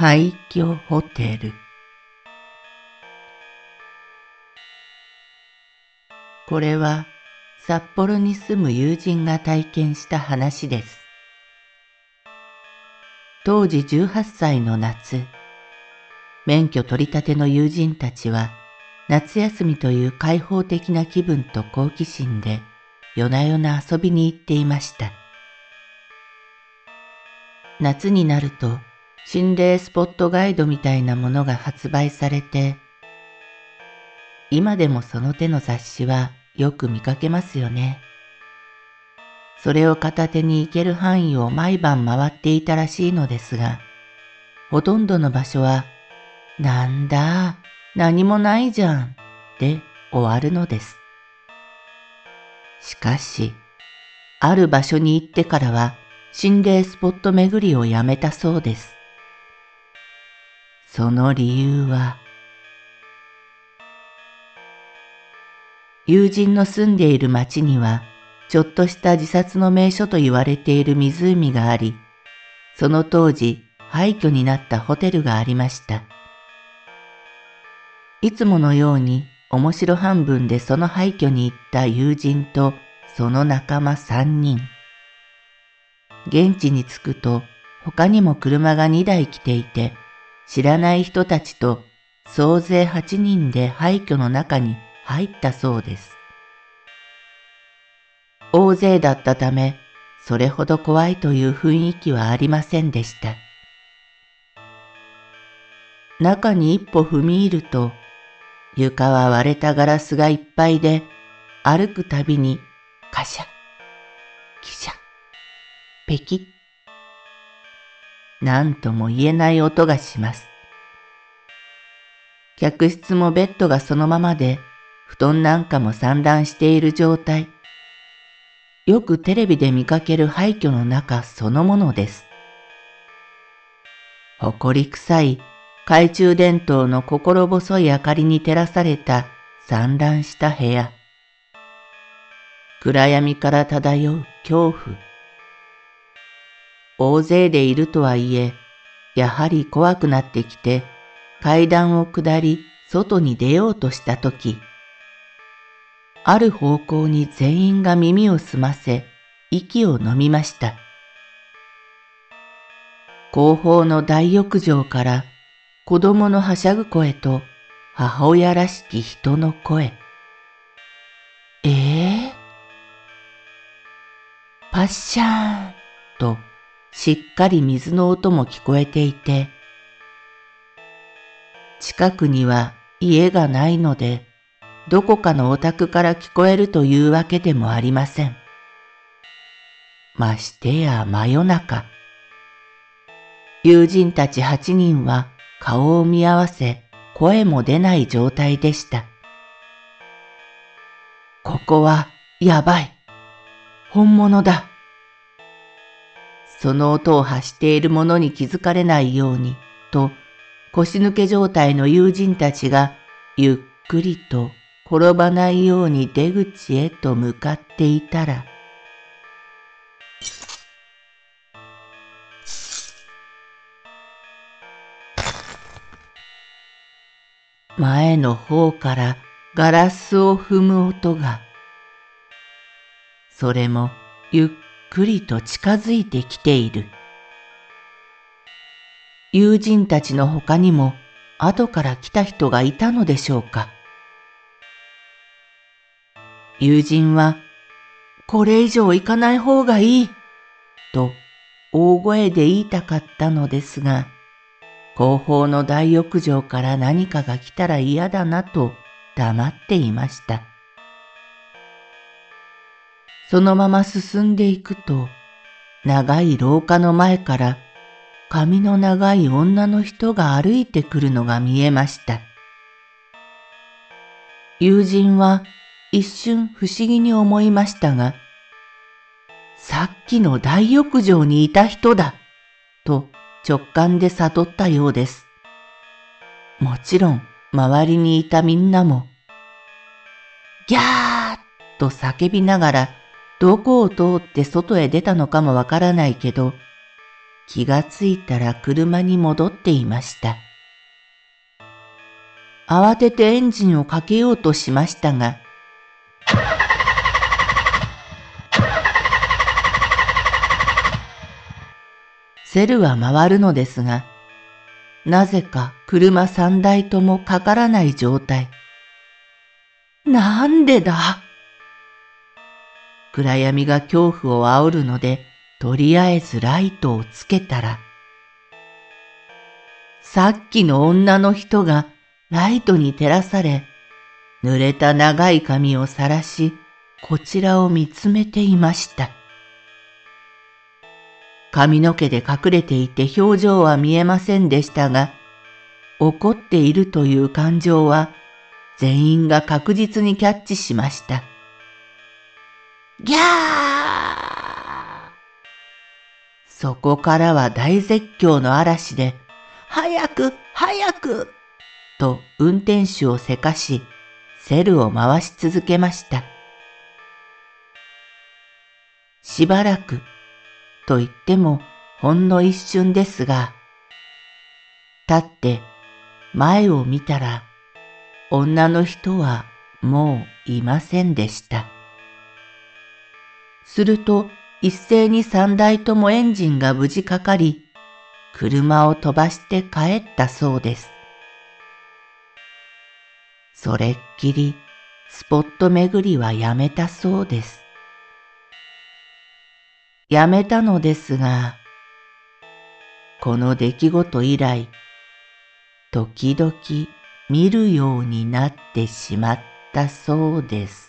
廃墟ホテルこれは札幌に住む友人が体験した話です。当時18歳の夏、免許取り立ての友人たちは夏休みという開放的な気分と好奇心で夜な夜な遊びに行っていました。夏になると心霊スポットガイドみたいなものが発売されて、今でもその手の雑誌はよく見かけますよね。それを片手に行ける範囲を毎晩回っていたらしいのですが、ほとんどの場所は、なんだ、何もないじゃん、で終わるのです。しかし、ある場所に行ってからは心霊スポット巡りをやめたそうです。その理由は、友人の住んでいる町には、ちょっとした自殺の名所と言われている湖があり、その当時廃墟になったホテルがありました。いつものように面白半分でその廃墟に行った友人とその仲間三人。現地に着くと他にも車が2台来ていて、知らない人たちと総勢8人で廃墟の中に入ったそうです。大勢だったため、それほど怖いという雰囲気はありませんでした。中に一歩踏み入ると、床は割れたガラスがいっぱいで、歩くたびにカシャ、キシャ、ペキッ何とも言えない音がします。客室もベッドがそのままで、布団なんかも散乱している状態。よくテレビで見かける廃墟の中そのものです。埃臭い懐中電灯の心細い明かりに照らされた散乱した部屋。暗闇から漂う恐怖。大勢でいるとはいえ、やはり怖くなってきて、階段を下り、外に出ようとしたとき、ある方向に全員が耳を澄ませ、息を飲みました。後方の大浴場から子供のはしゃぐ声と母親らしき人の声。ええー、パッシャーンとしっかり水の音も聞こえていて、近くには家がないので、どこかのお宅から聞こえるというわけでもありません。ましてや真夜中。友人たち八人は顔を見合わせ声も出ない状態でした。ここはやばい。本物だ。その音を発している者に気づかれないように、と腰抜け状態の友人たちがゆっくりと転ばないように出口へと向かっていたら、前の方からガラスを踏む音が、それもゆっくりくりと近づいてきている。友人たちの他にも後から来た人がいたのでしょうか。友人は、これ以上行かない方がいい、と大声で言いたかったのですが、後方の大浴場から何かが来たら嫌だなと黙っていました。そのまま進んでいくと、長い廊下の前から髪の長い女の人が歩いてくるのが見えました。友人は一瞬不思議に思いましたが、さっきの大浴場にいた人だ、と直感で悟ったようです。もちろん周りにいたみんなも、ギャーと叫びながらどこを通って外へ出たのかもわからないけど、気がついたら車に戻っていました。慌ててエンジンをかけようとしましたが、セルは回るのですが、なぜか車三台ともかからない状態。なんでだ？暗闇が恐怖を煽るので、とりあえずライトをつけたら、さっきの女の人がライトに照らされ、濡れた長い髪を晒し、こちらを見つめていました。髪の毛で隠れていて表情は見えませんでしたが、怒っているという感情は全員が確実にキャッチしました。ギャーそこからは大絶叫の嵐で、早く早くと運転手をせかし、セルを回し続けました。しばらくと言ってもほんの一瞬ですが、立って前を見たら女の人はもういませんでした。すると一斉に三台ともエンジンが無事かかり、車を飛ばして帰ったそうです。それっきりスポット巡りはやめたそうです。やめたのですが、この出来事以来、時々見るようになってしまったそうです。